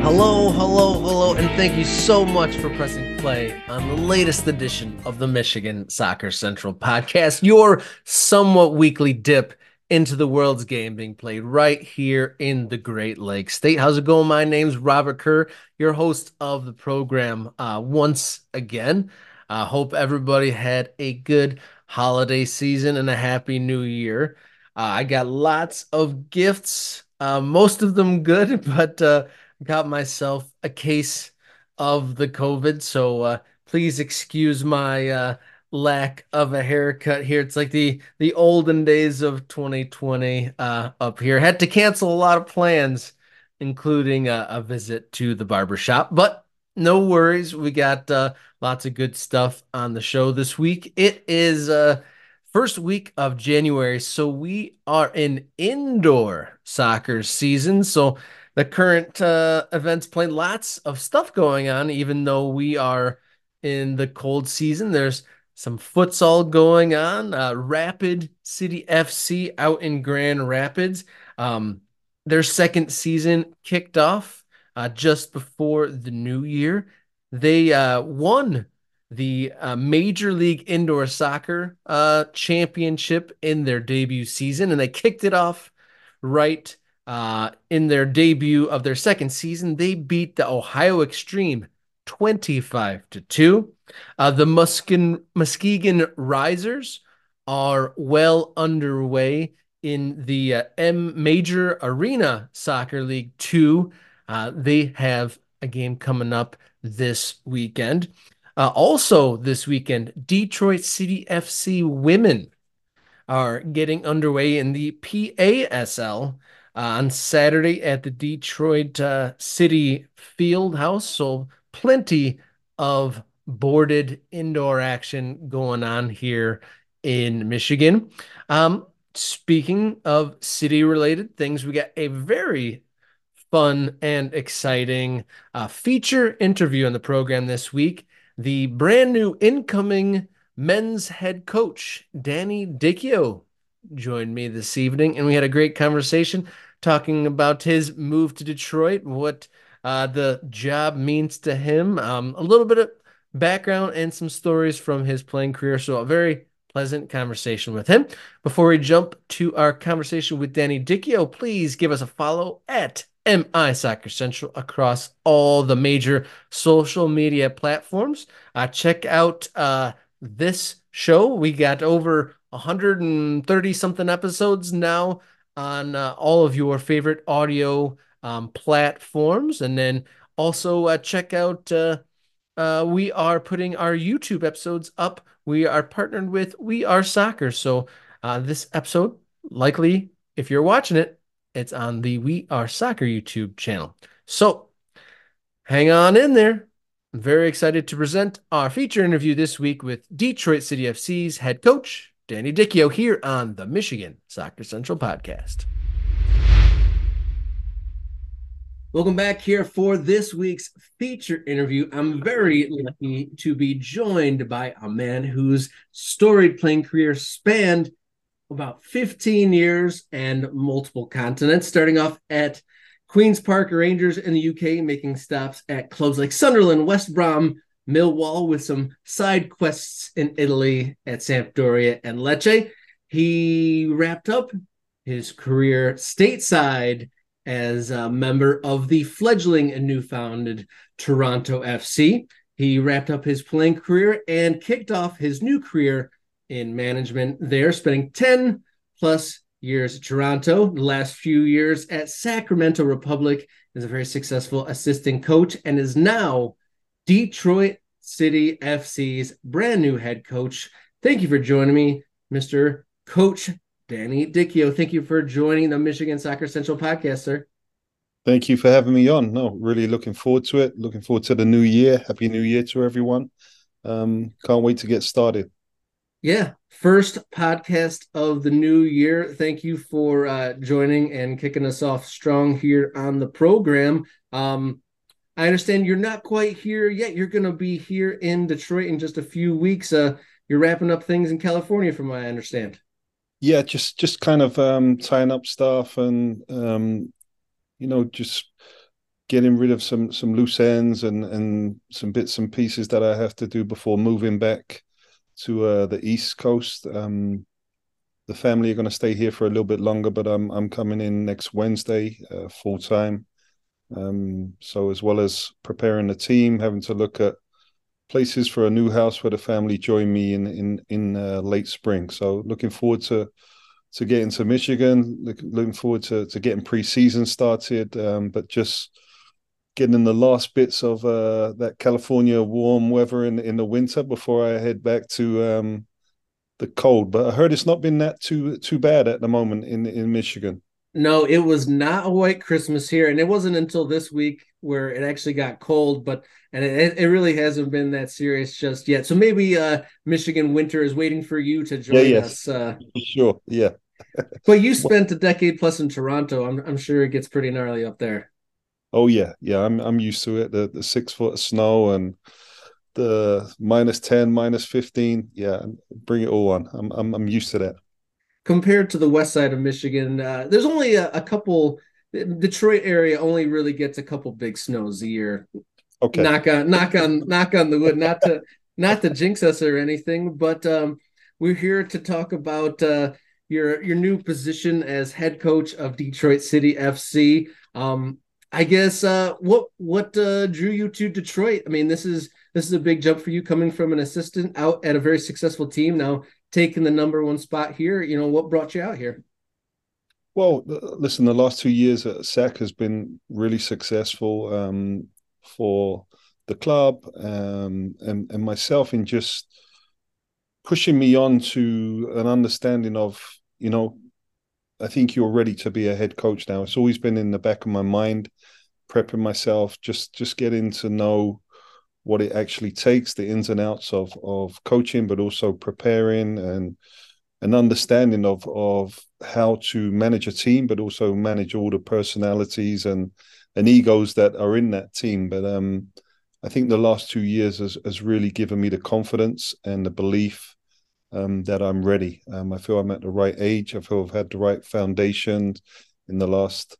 Hello, hello, hello, and thank you so much for pressing play on the latest edition of the Michigan Soccer Central podcast, your somewhat weekly dip into the world's game being played right here in the Great Lakes State. How's it going? My name's Robert Kerr, your host of the program uh, once again. I uh, hope everybody had a good holiday season and a happy new year. Uh, I got lots of gifts, uh, most of them good, but uh, got myself a case of the COVID. So uh, please excuse my uh, lack of a haircut here. It's like the the olden days of 2020 uh, up here. Had to cancel a lot of plans, including a, a visit to the barbershop. But no worries, we got uh, lots of good stuff on the show this week. It is uh, first week of January, so we are in indoor soccer season. So the current uh, events playing lots of stuff going on, even though we are in the cold season. There's some futsal going on. Uh, Rapid City FC out in Grand Rapids. Um, their second season kicked off uh, just before the new year. They uh, won the uh, Major League Indoor Soccer uh, Championship in their debut season, and they kicked it off right uh, in their debut of their second season, they beat the Ohio Extreme 25 to 2. Uh, the Muskin, Muskegon Risers are well underway in the uh, M Major Arena Soccer League 2. Uh, they have a game coming up this weekend. Uh, also, this weekend, Detroit City FC women are getting underway in the PASL uh, on Saturday at the Detroit uh, City Field House. So plenty of boarded indoor action going on here in Michigan. Um, speaking of city related things, we got a very fun and exciting uh, feature interview on the program this week. The brand new incoming men's head coach, Danny Dichio, joined me this evening, and we had a great conversation talking about his move to Detroit, what uh, the job means to him, um, a little bit of background and some stories from his playing career. So, a very pleasant conversation with him. Before we jump to our conversation with Danny Dichio, please give us a follow at MI Soccer Central across all the major social media platforms. Uh, check out uh, this show. We got over 130 something episodes now on uh, all of your favorite audio um, platforms. And then also uh, check out, uh, uh, we are putting our YouTube episodes up. We are partnered with We Are Soccer. So this episode, likely, if you're watching it, it's on the We Are Soccer YouTube channel. So hang on in there. I'm very excited to present our feature interview this week with Detroit City FC's head coach, Danny Dichio here on the Michigan Soccer Central podcast. Welcome back here for this week's feature interview. I'm very lucky to be joined by a man whose storied playing career spanned about 15 years and multiple continents, starting off at Queen's Park Rangers in the UK, making stops at clubs like Sunderland, West Brom, Millwall with some side quests in Italy at Sampdoria and Lecce. He wrapped up his career stateside as a member of the fledgling and new founded Toronto FC. He wrapped up his playing career and kicked off his new career in management there, spending 10 plus years at Toronto, the last few years at Sacramento Republic, is a very successful assistant coach and is now Detroit City FC's brand new head coach. Thank you for joining me, Mr. Coach Danny Dichio. Thank you for joining the Michigan Soccer Central podcast, sir. Thank you for having me on. No, really looking forward to it. Looking forward to the new year. Happy New Year to everyone. Um, can't wait to get started. Yeah, first podcast of the new year. Thank you for uh, joining and kicking us off strong here on the program. Um, I understand you're not quite here yet. You're going to be here in Detroit in just a few weeks. Uh, you're wrapping up things in California, from what I understand. Yeah, just just kind of um, tying up stuff and um, you know just getting rid of some some loose ends and and some bits and pieces that I have to do before moving back to uh, the East Coast. Um, the family are going to stay here for a little bit longer, but I'm I'm coming in next Wednesday uh, full time. Um, so as well as preparing the team, having to look at places for a new house where the family join me in in in uh, late spring. So looking forward to to getting to Michigan. Look, looking forward to to getting preseason started. Um, but just getting in the last bits of uh, that California warm weather in in the winter before I head back to um, the cold. But I heard it's not been that too too bad at the moment in in Michigan. No, it was not a white Christmas here, and it wasn't until this week where it actually got cold. But and it, it really hasn't been that serious just yet. So maybe uh, Michigan winter is waiting for you to join yeah, yes. us. Uh, sure, yeah. but you spent a decade plus in Toronto. I'm I'm sure it gets pretty gnarly up there. Oh yeah, yeah. I'm I'm used to it. The the six foot of snow and the minus 10 minus 15 yeah bring it all on. I'm i'm, I'm used to that. Compared to the west side of michigan uh, there's only a, a, couple detroit area only really gets a couple big snows a year. Okay. Knock on knock on knock on the wood. Not to not to jinx us or anything but um, we're here to talk about uh, your your new position as head coach of detroit city fc um, i guess uh, what what uh, drew you to detroit? I mean this is this is a big jump for you coming from an assistant out at a very successful team now taking the number one spot here. You know what brought you out here? Well listen the last two years at sac has been really successful um, for the club um, and, and myself in just pushing me on to an understanding of you know i think you're ready to be a head coach now. It's always been in the back of my mind prepping myself just just getting to know what it actually takes, the ins and outs of of coaching, but also preparing and an understanding of of how to manage a team, but also manage all the personalities and and egos that are in that team. But um, I think the last two years has, has really given me the confidence and the belief um, that I'm ready. Um, I feel I'm at the right age. I feel I've had the right foundation in the last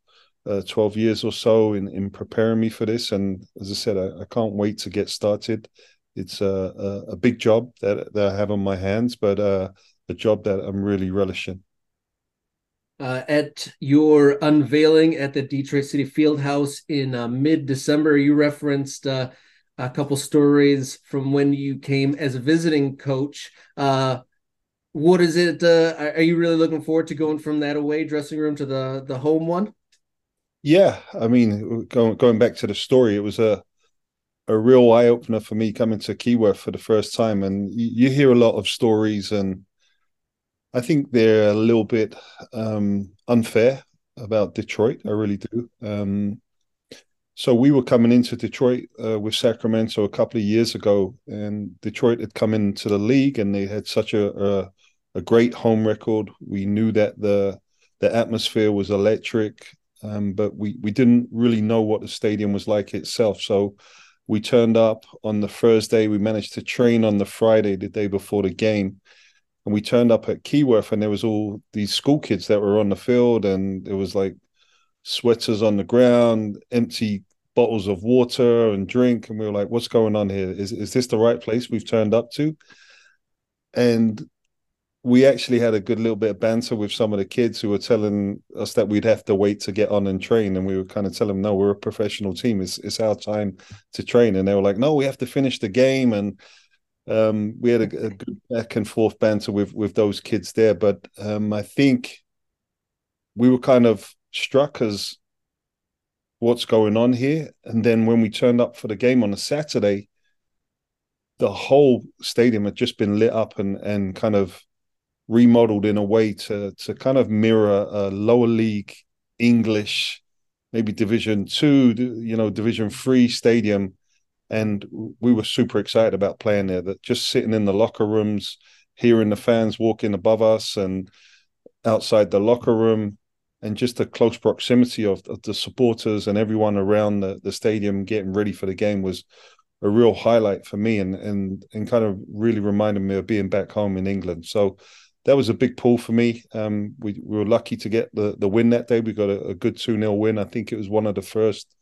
uh, 12 years or so in, in preparing me for this. And as I said, I, I can't wait to get started. It's a, a, a, big job that, that I have on my hands, but uh, a job that I'm really relishing. Uh, at your unveiling at the Detroit City Fieldhouse in uh, mid December, you referenced uh, a couple stories from when you came as a visiting coach. Uh, what is it? Uh, are you really looking forward to going from that away dressing room to the the home one? Yeah, I mean, going going back to the story, it was a a real eye opener for me coming to Keyworth for the first time. And you, you hear a lot of stories, and I think they're a little bit um, unfair about Detroit. I really do. Um, so we were coming into Detroit uh, with Sacramento a couple of years ago, and Detroit had come into the league, and they had such a, a, a great home record. We knew that the the atmosphere was electric um, but we we didn't really know what the stadium was like itself. So we turned up on the Thursday. We managed to train on the Friday, the day before the game, and we turned up at Keyworth, and there was all these school kids that were on the field, and it was like sweaters on the ground, empty bottles of water and drink, and we were like, "What's going on here? Is is this the right place we've turned up to?" And we actually had a good little bit of banter with some of the kids who were telling us that we'd have to wait to get on and train, and we were kind of telling them, "No, we're a professional team. It's it's our time to train." And they were like, "No, we have to finish the game." And um, we had a, a, good back and forth banter with with those kids there. But um, I think we were kind of struck as what's going on here. And then when we turned up for the game on a Saturday, the whole stadium had just been lit up and and kind of remodeled in a way to to kind of mirror a lower league English, maybe Division Two, you know, Division Three stadium, and we were super excited about playing there. That just sitting in the locker rooms, hearing the fans walking above us and outside the locker room, and just the close proximity of, of the supporters and everyone around the, the stadium getting ready for the game was a real highlight for me and and and kind of really reminded me of being back home in England. So that was a big pull for me. Um, we, we were lucky to get the the win that day. We got a, a good two 0 win. I think it was one of the first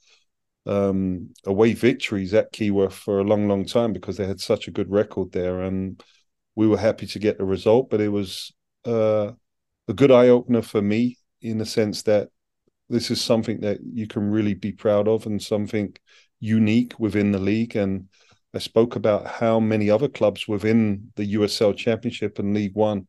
um, away victories at Keyworth for a long, long time because they had such a good record there, and we were happy to get the result. But it was uh, a good eye opener for me in the sense that this is something that you can really be proud of and something unique within the league. And I spoke about how many other clubs within the USL Championship and League One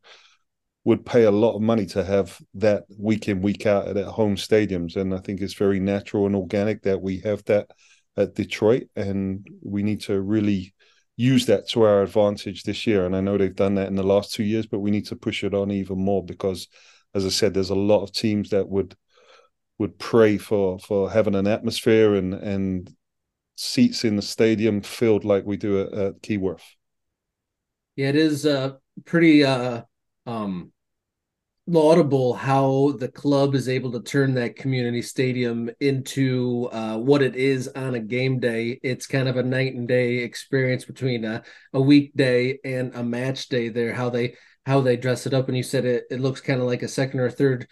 would pay a lot of money to have that week in week out at home stadiums. And i think it's very natural and organic that we have that at detroit. And we need to really use that to our advantage this year. And i know they've done that in the last two years but we need to push it on even more because as i said there's a lot of teams that would would pray for for having an atmosphere and and seats in the stadium filled like we do at, at keyworth yeah it is uh pretty uh um laudable how the club is able to turn that community stadium into uh, what it is on a game day. It's kind of a night and day experience between a, a weekday and a match day there, how they how they dress it up. And you said it, it looks kind of like a second or third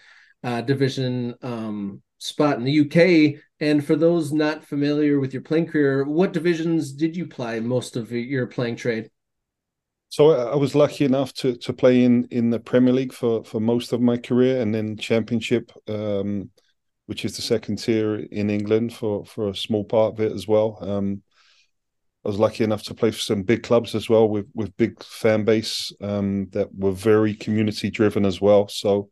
uh, division um, spot in the UK. And for those not familiar with your playing career, what divisions did you play most of your playing trade? So I was lucky enough to to play in in the Premier League for for most of my career, and then Championship, um, which is the second tier in England for for a small part of it as well. Um, I was lucky enough to play for some big clubs as well with with big fan base um, that were very community driven as well. So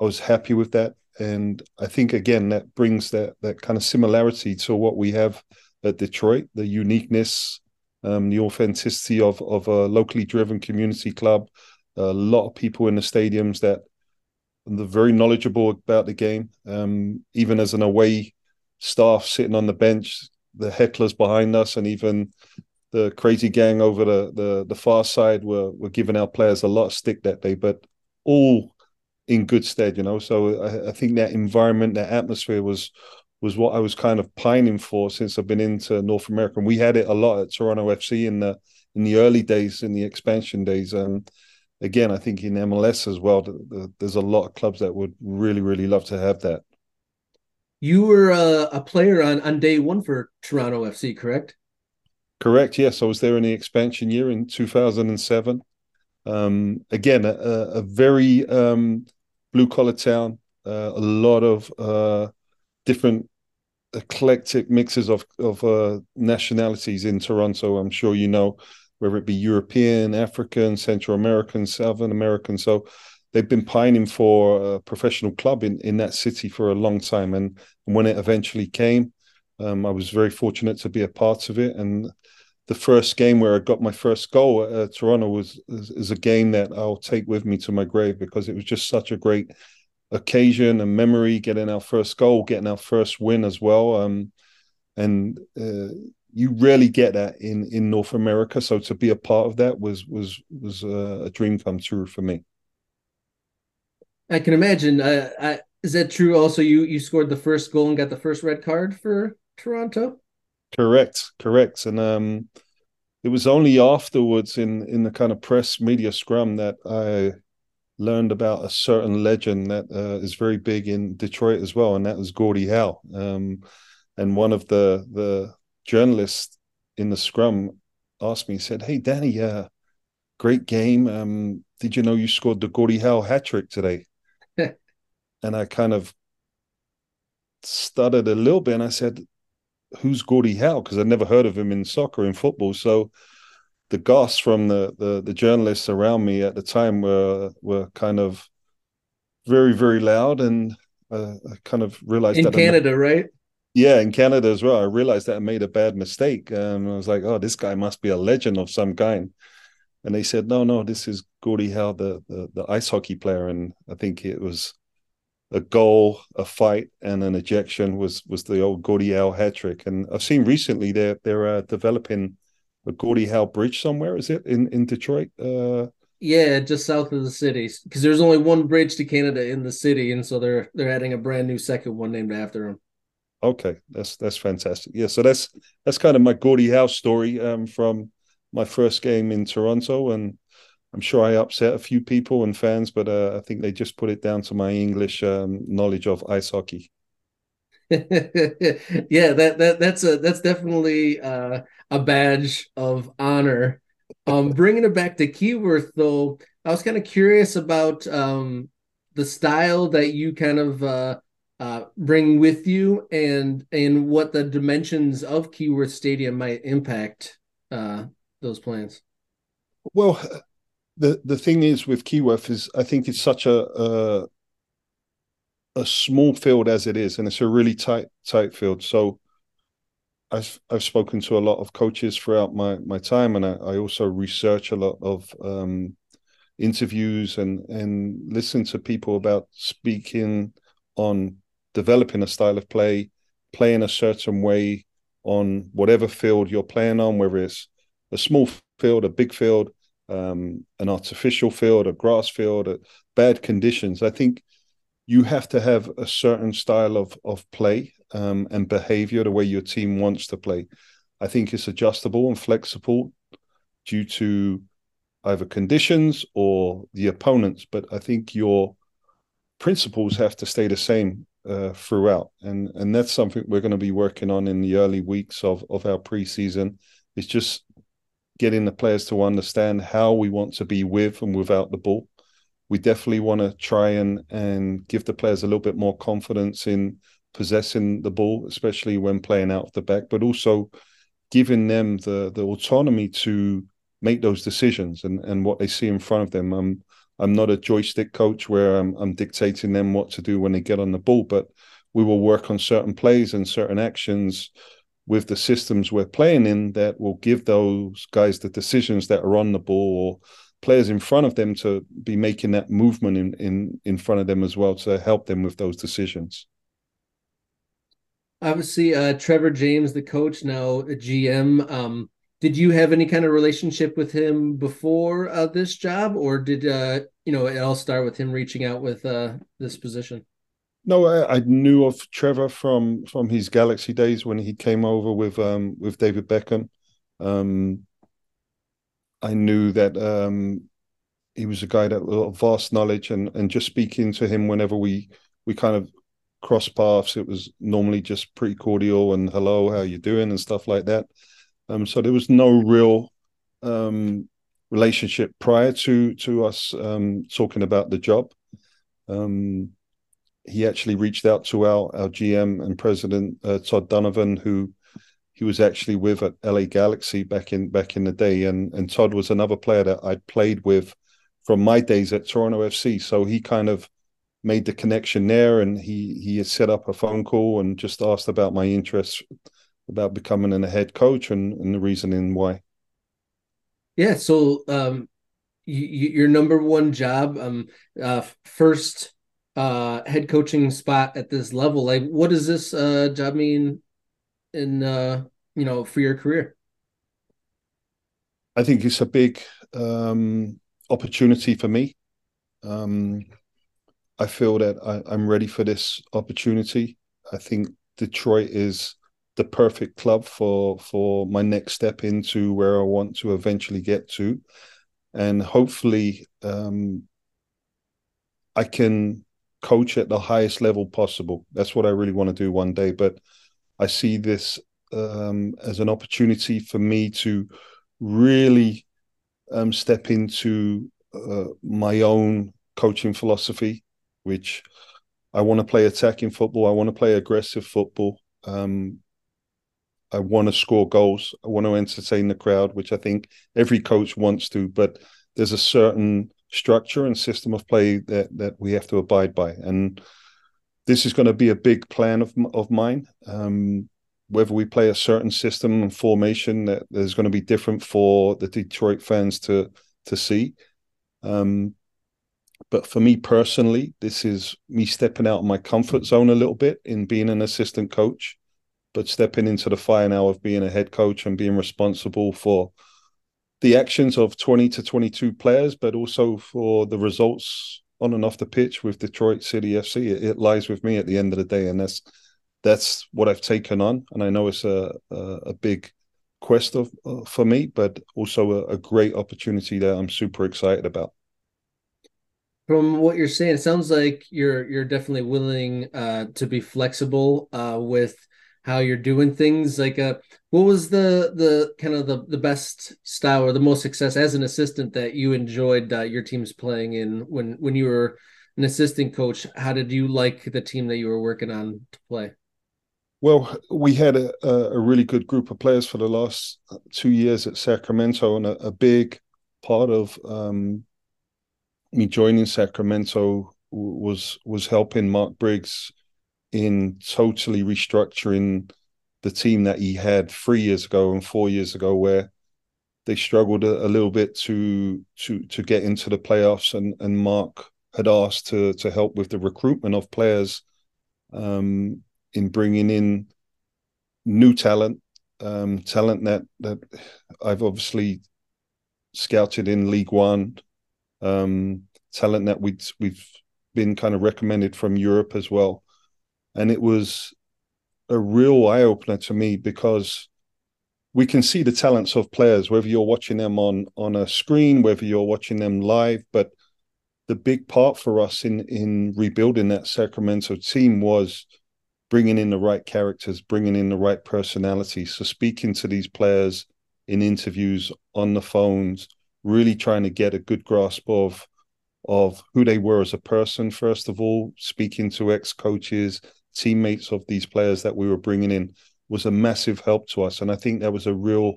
I was happy with that, and I think again that brings that that kind of similarity to what we have at Detroit, the uniqueness um, the authenticity of of a locally driven community club. A lot of people in the stadiums that are very knowledgeable about the game. Um, even as an away staff sitting on the bench, the hecklers behind us, and even the crazy gang over the the, the far side were were giving our players a lot of stick that day, but all in good stead, you know. So I, I think that environment, that atmosphere was was what I was kind of pining for since I've been into North America. And we had it a lot at Toronto FC in the in the early days, in the expansion days. And again, I think in MLS as well, the, the, there's a lot of clubs that would really, really love to have that. You were uh, a player on, on day one for Toronto FC, correct? Correct. Yes, I was there in the expansion year in 2007. Um, again, a, a very um, blue collar town. Uh, a lot of uh, different eclectic mixes of of uh, nationalities in Toronto. I'm sure you know, whether it be European, African, Central American, Southern American. So they've been pining for a professional club in in that city for a long time, and, and when it eventually came, um, I was very fortunate to be a part of it. And the first game where I got my first goal at uh, Toronto was is, is a game that I'll take with me to my grave because it was just such a great occasion and memory, getting our first goal, getting our first win as well. Um, and uh, you rarely get that in in North America. So to be a part of that was was was a, a dream come true for me. I can imagine. Uh, I, is that true? Also, you you scored the first goal and got the first red card for Toronto. Correct, correct, and um, it was only afterwards in in the kind of press media scrum that I learned about a certain legend that uh, is very big in Detroit as well, and that was Gordie Howe. Um, and one of the the journalists in the scrum asked me, said, "Hey, Danny, uh, great game. Um, did you know you scored the Gordie Howe hat trick today?" and I kind of stuttered a little bit, and I said, "Who's Gordie Howe?" Because I'd never heard of him in soccer in football. So the goss from the, the, the journalists around me at the time were were kind of very very loud, and uh, I kind of realized in Canada, I, right? Yeah, in Canada as well. I realized that I made a bad mistake. Um, I was like, "Oh, this guy must be a legend of some kind." And they said, "No, no, this is Gordie Howe, the, the the ice hockey player." And I think it was a goal, a fight, and an ejection was was the old Gordie Howe hat trick. And I've seen recently they're they're uh, developing a Gordie Howe Bridge somewhere. Is it in in Detroit? Uh, yeah, just south of the city, because there's only one bridge to Canada in the city, and so they're they're adding a brand new second one named after him. Okay, that's that's fantastic. Yeah, so that's that's kind of my Gordie Howe story um, from my first game in Toronto, and I'm sure I upset a few people and fans, but uh, I think they just put it down to my English um, knowledge of ice hockey. yeah, that that that's a that's definitely uh, a badge of honor. Um, bringing it back to Keyworth, though, I was kind of curious about um, the style that you kind of uh, uh, bring with you, and and what the dimensions of Keyworth Stadium might impact uh, those plans. Well, the the thing is with Keyworth is I think it's such a, a a small field as it is, and it's a really tight tight field. So I've I've spoken to a lot of coaches throughout my my time, and I, I also research a lot of um, interviews and and listen to people about speaking on developing a style of play, playing a certain way on whatever field you're playing on, whether it's a small field, a big field, um, an artificial field, a grass field, a bad conditions. I think you have to have a certain style of of play um, and behavior the way your team wants to play. I think it's adjustable and flexible due to either conditions or the opponents, but I think your principles have to stay the same uh, throughout, and and that's something we're going to be working on in the early weeks of of our preseason. It's just getting the players to understand how we want to be with and without the ball. We definitely want to try and and give the players a little bit more confidence in possessing the ball, especially when playing out of the back, but also giving them the the autonomy to make those decisions and and what they see in front of them. I'm I'm not a joystick coach where I'm, I'm dictating them what to do when they get on the ball, but we will work on certain plays and certain actions with the systems we're playing in that will give those guys the decisions that are on the ball or players in front of them to be making that movement in in in front of them as well to help them with those decisions. Obviously uh trevor james the coach now a gm um did you have any kind of relationship with him before uh, this job? Or did uh you know it all start with him reaching out with uh this position? No, I, I, knew of Trevor from from his Galaxy days when he came over with um with David Beckham. Um, I knew that um, he was a guy that had vast knowledge, and and just speaking to him whenever we we kind of cross paths, it was normally just pretty cordial and hello, how you doing, and stuff like that. Um, so there was no real um relationship prior to to us um talking about the job. Um, he actually reached out to our, our GM and president uh, Todd Dunivant, who he was actually with at LA Galaxy back in back in the day, and and Todd was another player that I'd played with from my days at Toronto FC. So he kind of made the connection there, and he he had set up a phone call and just asked about my interests about becoming a head coach and, and the reasoning why. Yeah, so um, you, your number one job, um, uh, first uh, head coaching spot at this level. Like, what does this uh, job mean in uh, you know for your career? I think it's a big um, opportunity for me. Um, I feel that I, I'm ready for this opportunity. I think Detroit is the perfect club for for my next step into where I want to eventually get to, and hopefully um, I can coach at the highest level possible. That's what I really want to do one day. But I see this um, as an opportunity for me to really um, step into uh, my own coaching philosophy, which I want to play attacking football. I want to play aggressive football. Um, I want to score goals. I want to entertain the crowd, which I think every coach wants to. But there's a certain structure and system of play that that we have to abide by. And this is going to be a big plan of of mine. Um, whether we play a certain system and formation that is going to be different for the Detroit fans to to see. Um, but for me personally, this is me stepping out of my comfort zone a little bit in being an assistant coach, but stepping into the fire now of being a head coach and being responsible for the actions of 20 to 22 players, but also for the results on and off the pitch with Detroit City FC. It, it, lies with me at the end of the day, and that's that's what I've taken on. And I know it's a a, a big quest of uh, for me, but also a, a great opportunity that I'm super excited about. From what you're saying, it sounds like you're you're definitely willing uh, to be flexible uh, with how you're doing things. Like, uh, what was the the kind of the the best style or the most success as an assistant that you enjoyed uh, your teams playing in when when you were an assistant coach? How did you like the team that you were working on to play? Well, we had a, a really good group of players for the last two years at Sacramento, and a, a big part of um, me joining Sacramento was was helping Mark Briggs in totally restructuring the team that he had three years ago and four years ago, where they struggled a, a, little bit to to to get into the playoffs, and and Mark had asked to to help with the recruitment of players, um, in bringing in new talent, um, talent that that I've obviously scouted in League One, um, talent that we we've been kind of recommended from Europe as well. And it was a real eye opener to me because we can see the talents of players, whether you're watching them on on a screen, whether you're watching them live. But the big part for us in in rebuilding that Sacramento team was bringing in the right characters, bringing in the right personalities. So speaking to these players in interviews on the phones, really trying to get a good grasp of of who they were as a person. First of all, speaking to ex coaches, teammates of these players that we were bringing in was a massive help to us. And I think that was a real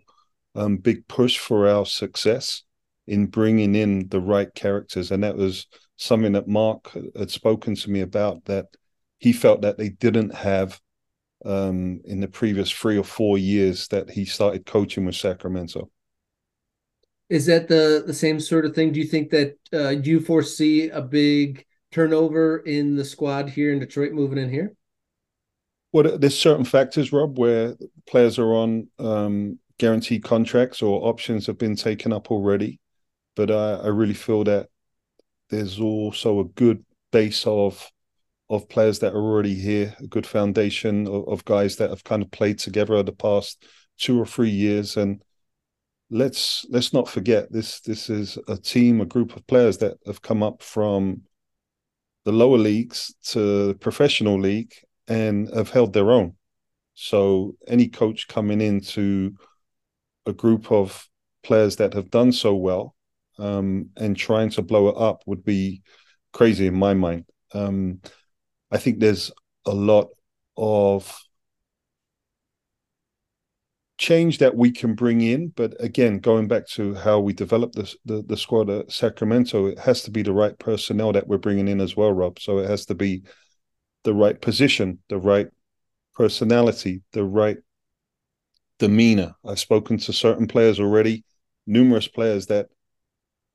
um, big push for our success in bringing in the right characters. And that was something that Mark had spoken to me about that he felt that they didn't have um, in the previous three or four years that he started coaching with Sacramento. Is that the the same sort of thing? Do you think that uh, you foresee a big turnover in the squad here in Detroit moving in here? Well, there's certain factors, Rob, where players are on um, guaranteed contracts or options have been taken up already. But I, I really feel that there's also a good base of of players that are already here, a good foundation of, of guys that have kind of played together over the past two or three years. And let's let's not forget this this is a team, a group of players that have come up from the lower leagues to the professional league and have held their own. So any coach coming into a group of players that have done so well um, and trying to blow it up would be crazy in my mind. Um, I think there's a lot of change that we can bring in, but again, going back to how we develop the, the, the squad at Sacramento, it has to be the right personnel that we're bringing in as well, Rob. So it has to be the right position, the right personality, the right demeanor. I've spoken to certain players already, numerous players that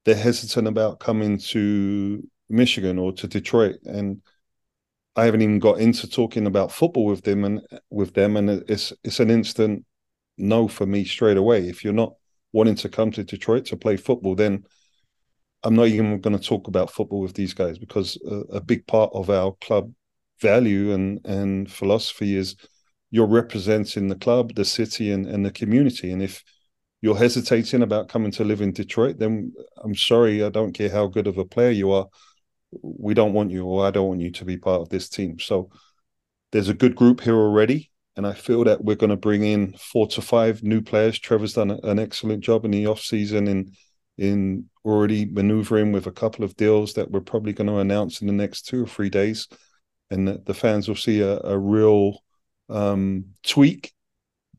they're hesitant about coming to Michigan or to Detroit, and I haven't even got into talking about football with them and with them, and it's it's an instant no for me straight away. If you're not wanting to come to Detroit to play football, then I'm not even going to talk about football with these guys because a, a big part of our club value and and philosophy is you're representing the club, the city, and, and the community. And if you're hesitating about coming to live in Detroit, then I'm sorry, I don't care how good of a player you are. We don't want you, or I don't want you to be part of this team. So there's a good group here already. And I feel that we're going to bring in four to five new players. Trevor's done an excellent job in the off season in in already maneuvering with a couple of deals that we're probably going to announce in the next two or three days and the, the fans will see a, a real um, tweak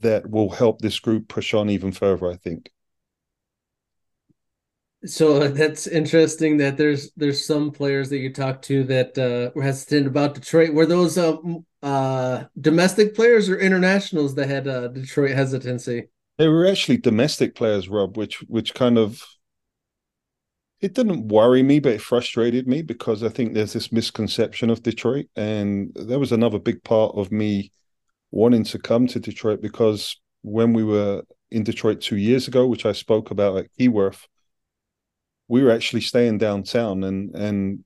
that will help this group push on even further. I think. So that's interesting that there's there's some players that you talk to that uh, were hesitant about Detroit. Were those uh, uh, domestic players or internationals that had uh, Detroit hesitancy? They were actually domestic players, Rob, which which kind of it didn't worry me, but it frustrated me because I think there's this misconception of Detroit. And there was another big part of me wanting to come to Detroit because when we were in Detroit two years ago, which I spoke about at Keyworth, we were actually staying downtown and and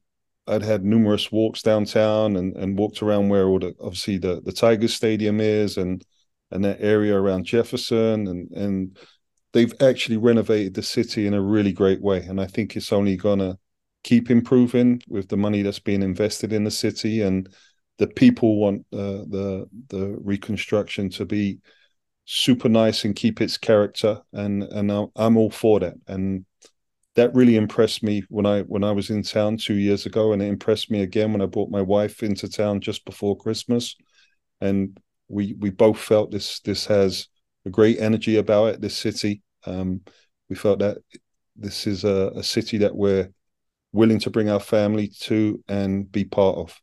I'd had numerous walks downtown and, and walked around where all the obviously the, the Tigers Stadium is and and that area around Jefferson, and and they've actually renovated the city in a really great way, and I think it's only gonna keep improving with the money that's being invested in the city, and the people want uh, the the reconstruction to be super nice and keep its character, and and I'm all for that, and that really impressed me when I when I was in town two years ago, and it impressed me again when I brought my wife into town just before Christmas, and we we both felt this this has a great energy about it. This city, um, we felt that this is a, a city that we're willing to bring our family to and be part of.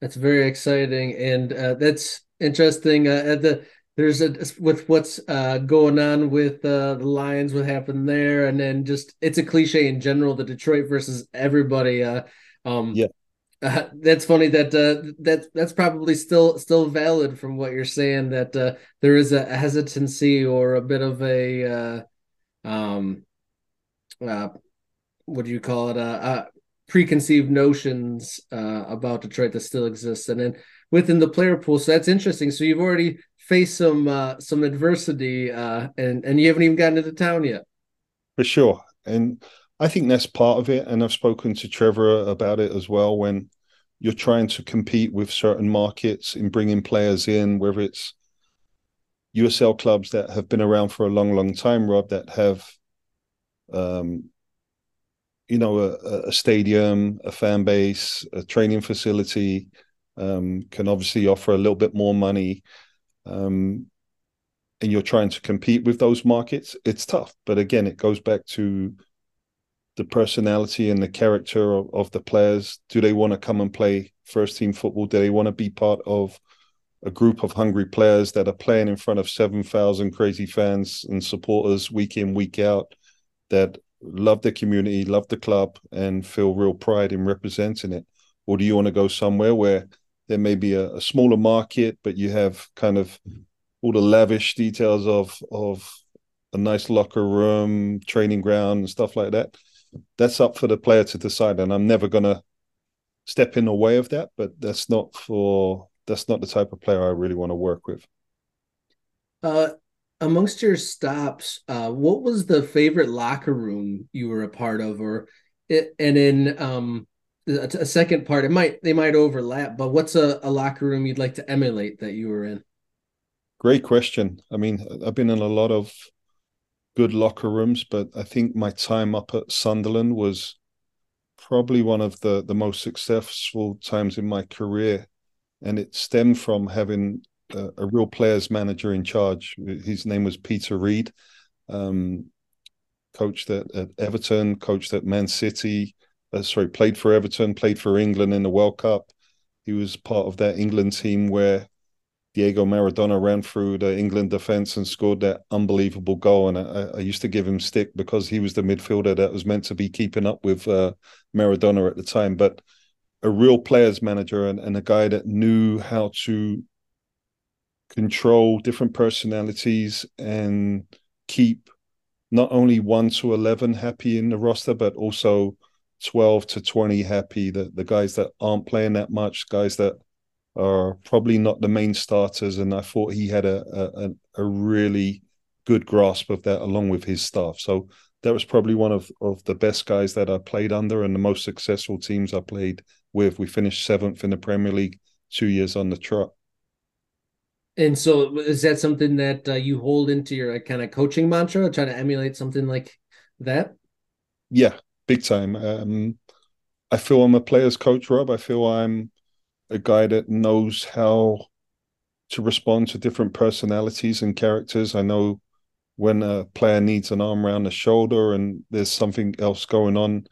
That's very exciting, and uh, that's interesting. Uh, the there's a with what's uh, going on with uh, the Lions, what happened there, and then just it's a cliche in general, the Detroit versus everybody. Uh, um, yeah, uh, that's funny that uh, that that's probably still still valid from what you're saying. That uh, there is a hesitancy or a bit of a uh, um, uh, what do you call it? Uh, preconceived notions about Detroit that still exists, and then within the player pool. So that's interesting. So you've already faced some some adversity, and and you haven't even gotten into town yet. For sure, and I think that's part of it. And I've spoken to Trevor about it as well. When you're trying to compete with certain markets in bringing players in, whether it's USL clubs that have been around for a long, long time, Rob, that have, um, you know, a, a stadium, a fan base, a training facility, um, can obviously offer a little bit more money, um, and you're trying to compete with those markets, it's tough. But again, it goes back to the personality and the character of, of the players. Do they want to come and play first team football? Do they want to be part of a group of hungry players that are playing in front of 7,000 crazy fans and supporters week in, week out that love the community, love the club, and feel real pride in representing it? Or do you want to go somewhere where there may be a, a smaller market, but you have kind of all the lavish details of of a nice locker room, training ground, and stuff like that. That's up for the player to decide, and I'm never gonna step in the way of that. But that's not for that's not the type of player I really want to work with. Uh, amongst your stops, uh, what was the favorite locker room you were a part of, or it, and in um, a second part it might they might overlap but what's a, a locker room you'd like to emulate that you were in great question i mean i've been in a lot of good locker rooms but i think my time up at sunderland was probably one of the the most successful times in my career and it stemmed from having a, a real players manager in charge his name was peter reid um, coached at, at everton coached at man city uh, sorry, played for Everton, played for England in the World Cup. He was part of that England team where Diego Maradona ran through the England defense and scored that unbelievable goal. And I, I, used to give him stick because he was the midfielder that was meant to be keeping up with uh, Maradona at the time. But a real players manager and, and a guy that knew how to control different personalities and keep not only one to 11 happy in the roster, but also 12 to 20 happy that the guys that aren't playing that much guys that are probably not the main starters and i thought he had a a, a really good grasp of that along with his staff so that was probably one of, of the best guys that i played under and the most successful teams i played with we finished seventh in the premier league two years on the trot and so is that something that uh, you hold into your kind of coaching mantra try to emulate something like that yeah big time. Um, I feel I'm a player's coach, Rob. I feel I'm a guy that knows how to respond to different personalities and characters. I know when a player needs an arm around the shoulder and there's something else going on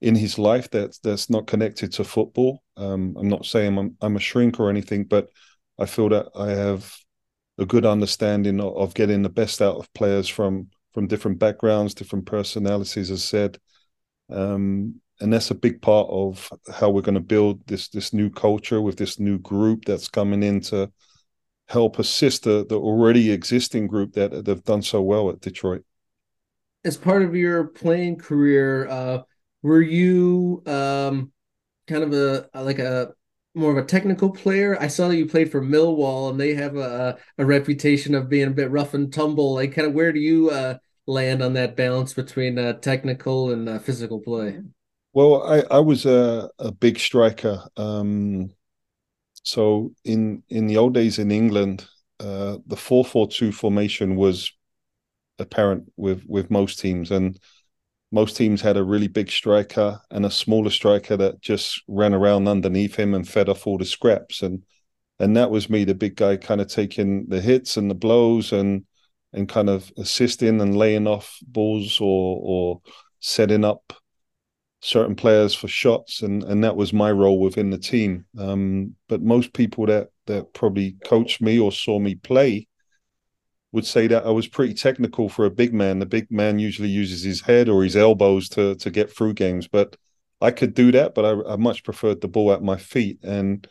in his life that's that's not connected to football. Um, I'm not saying I'm, I'm a shrink or anything, but I feel that I have a good understanding of, getting the best out of players from from different backgrounds, different personalities, as said. Um, and that's a big part of how we're going to build this this new culture with this new group that's coming in to help assist the, the already existing group that they've done so well at Detroit. As part of your playing career, uh, were you um, kind of a like a more of a technical player? I saw that you played for Millwall, and they have a a reputation of being a bit rough and tumble. Like, kind of, where do you uh, land on that balance between uh, technical and uh, physical play? Well, I, I was a, a big striker. Um, so in in the old days in England, uh, the four four two formation was apparent with with most teams, and most teams had a really big striker and a smaller striker that just ran around underneath him and fed off all the scraps and and that was me the big guy kind of taking the hits and the blows and and kind of assisting and laying off balls or or setting up certain players for shots and and that was my role within the team um, but most people that that probably coached me or saw me play would say that I was pretty technical for a big man. The big man usually uses his head or his elbows to to get through games, but I could do that, but I, I much preferred the ball at my feet. And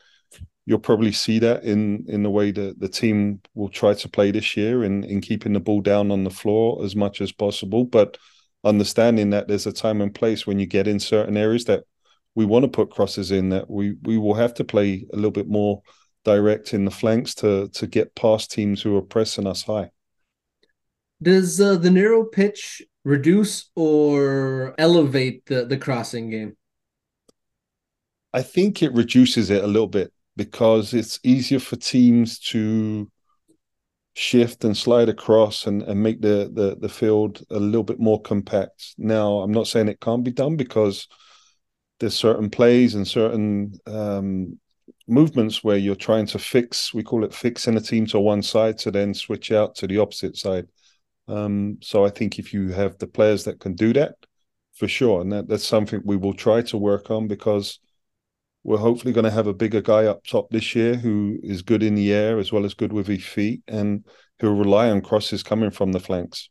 you'll probably see that in in the way that the team will try to play this year in in keeping the ball down on the floor as much as possible, but understanding that there's a time and place when you get in certain areas that we want to put crosses in that we we will have to play a little bit more direct in the flanks to to get past teams who are pressing us high. Does uh, the narrow pitch reduce or elevate the the crossing game? I think it reduces it a little bit because it's easier for teams to shift and slide across and, and make the, the the field a little bit more compact. Now, I'm not saying it can't be done because there's certain plays and certain um, movements where you're trying to fix we call it fixing a team to one side to then switch out to the opposite side um, so i think if you have the players that can do that for sure and that, that's something we will try to work on because we're hopefully going to have a bigger guy up top this year who is good in the air as well as good with his feet and who'll rely on crosses coming from the flanks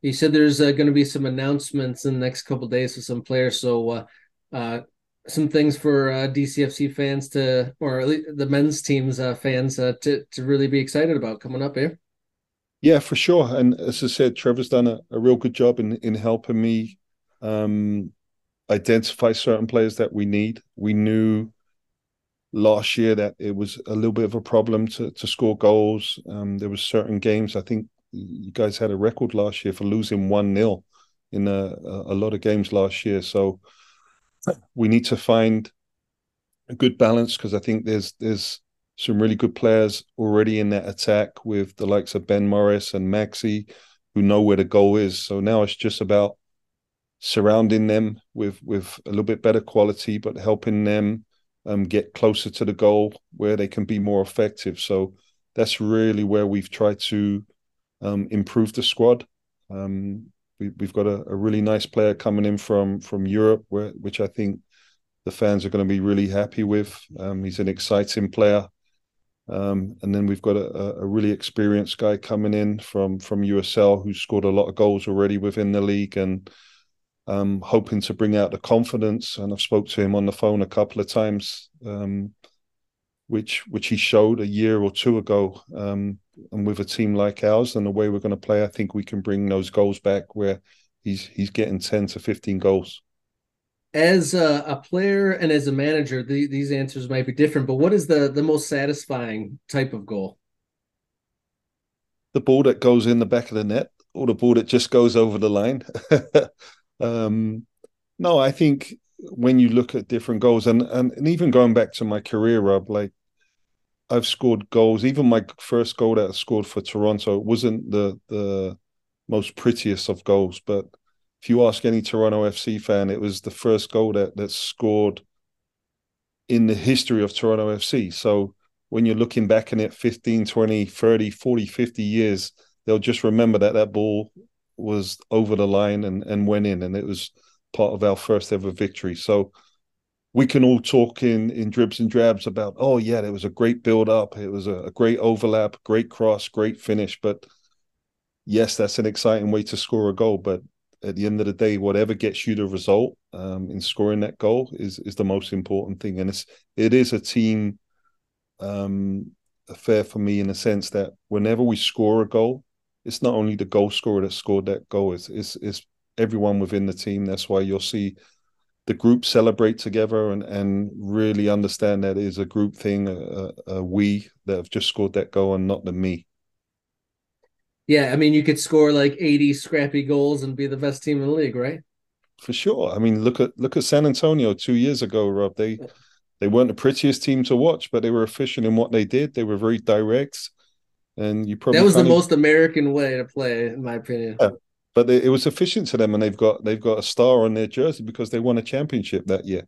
you said there's uh, going to be some announcements in the next couple days with some players so uh, uh, some things for uh, DCFC fans to, or at least the men's teams uh, fans uh, to to really be excited about coming up here. Yeah, for sure. And as I said, Trevor's done a, a real good job in in helping me um, identify certain players that we need. We knew last year that it was a little bit of a problem to to score goals. Um, there was certain games. I think you guys had a record last year for losing one 0 in a, a lot of games last year. So we need to find a good balance because I think there's there's some really good players already in that attack with the likes of Ben Morris and Maxi who know where the goal is. So now it's just about surrounding them with with a little bit better quality, but helping them um, get closer to the goal where they can be more effective. So that's really where we've tried to um, improve the squad. Um, we, have got a, a, really nice player coming in from from Europe, where, which I think the fans are going to be really happy with. Um, he's an exciting player, um, and then we've got a, a, really experienced guy coming in from from USL who's scored a lot of goals already within the league, and um, hoping to bring out the confidence. And I've spoke to him on the phone a couple of times. Um, which which he showed a year or two ago. Um, and with a team like ours and the way we're going to play, I think we can bring those goals back where he's he's getting ten to fifteen goals. As a, a player and as a manager, the, these answers might be different. But what is the the most satisfying type of goal? The ball that goes in the back of the net, or the ball that just goes over the line. um, no, I think when you look at different goals, and, and and even going back to my career, Rob, like I've scored goals. Even my first goal that I scored for Toronto wasn't the the most prettiest of goals, but if you ask any Toronto FC fan, it was the first goal that that scored in the history of Toronto FC. So when you're looking back in it 15, 20, 30, 40, 50 years, they'll just remember that that ball was over the line and, and went in, and it was part of our first ever victory. So we can all talk in in dribs and drabs about oh yeah it was a great build up it was a, a, great overlap great cross great finish but yes that's an exciting way to score a goal but at the end of the day whatever gets you the result um, in scoring that goal is is the most important thing and it's it is a team um, affair for me in the sense that whenever we score a goal it's not only the goal scorer that scored that goal it's it's, it's everyone within the team that's why you'll see the group celebrate together and and really understand that it is a group thing, a, a we that have just scored that goal and not the me. Yeah, I mean, you could score like 80 scrappy goals and be the best team in the league, right? For sure. I mean, look at look at San Antonio two years ago, Rob. They they weren't the prettiest team to watch, but they were efficient in what they did. They were very direct, and you probably that was the of, most American way to play, in my opinion. Yeah, but it, it was efficient to them, and they've got they've got a star on their jersey because they won a championship that year.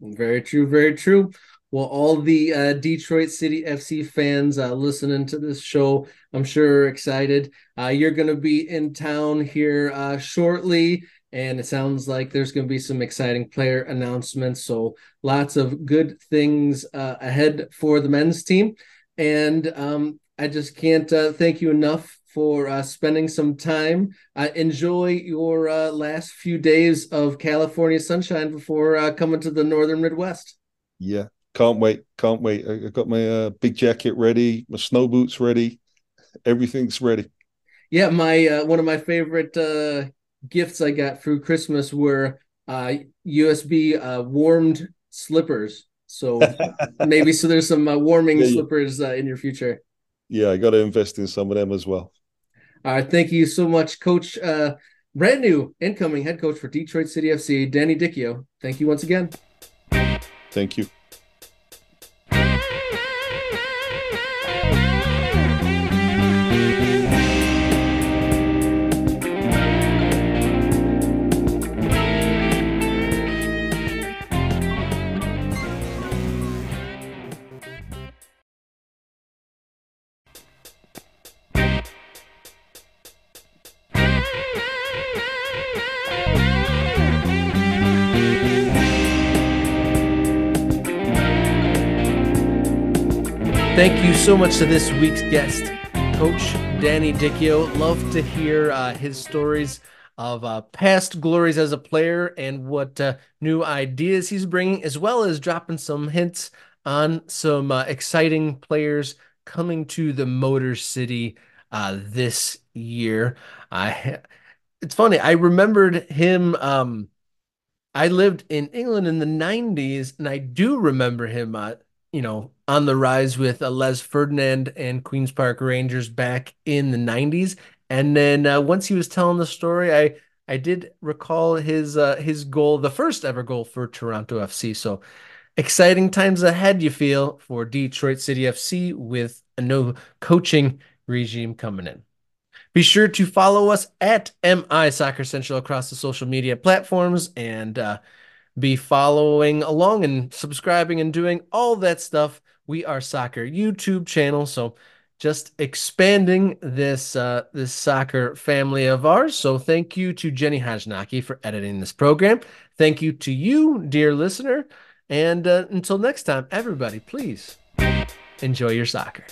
Very true. Very true. Well, all the uh, Detroit City FC fans uh, listening to this show, I'm sure are excited. Uh, you're going to be in town here uh, shortly, and it sounds like there's going to be some exciting player announcements. So, lots of good things uh, ahead for the men's team. And um, I just can't uh, thank you enough for spending some time. enjoy your last few days of California sunshine before coming to the northern Midwest. Yeah, can't wait. Can't wait. I got my uh, big jacket ready, my snow boots ready. Everything's ready. Yeah, my uh, one of my favorite uh, gifts I got through Christmas were USB uh, uh, warmed slippers. So maybe so there's some uh, warming yeah, slippers in your future. Yeah, I got to invest in some of them as well. All right, thank you so much, Coach. Uh, brand new incoming head coach for Detroit City FC, Danny Dichio. Thank you once again. Thank you. So much to this week's guest, Coach Danny Dichio. Love to hear uh, his stories of uh, past glories as a player and what uh, new ideas he's bringing, as well as dropping some hints on some uh, exciting players coming to the Motor City uh, this year. I, it's funny. I remembered him. Um, I lived in England in the '90s, and I do remember him. You know, on the rise with uh, Les Ferdinand and Queens Park Rangers back in the 90s. And then uh, once he was telling the story, I I did recall his uh, his goal, the first ever goal for Toronto FC. So exciting times ahead, you feel, for Detroit City FC with a new coaching regime coming in. Be sure to follow us at MI Soccer Central across the social media platforms and uh, be following along and subscribing and doing all that stuff. We are soccer YouTube channel, so just expanding this uh, this soccer family of ours. So thank you to Jenny Hajnaki for editing this program. Thank you to you, dear listener. And uh, until next time, everybody, please enjoy your soccer.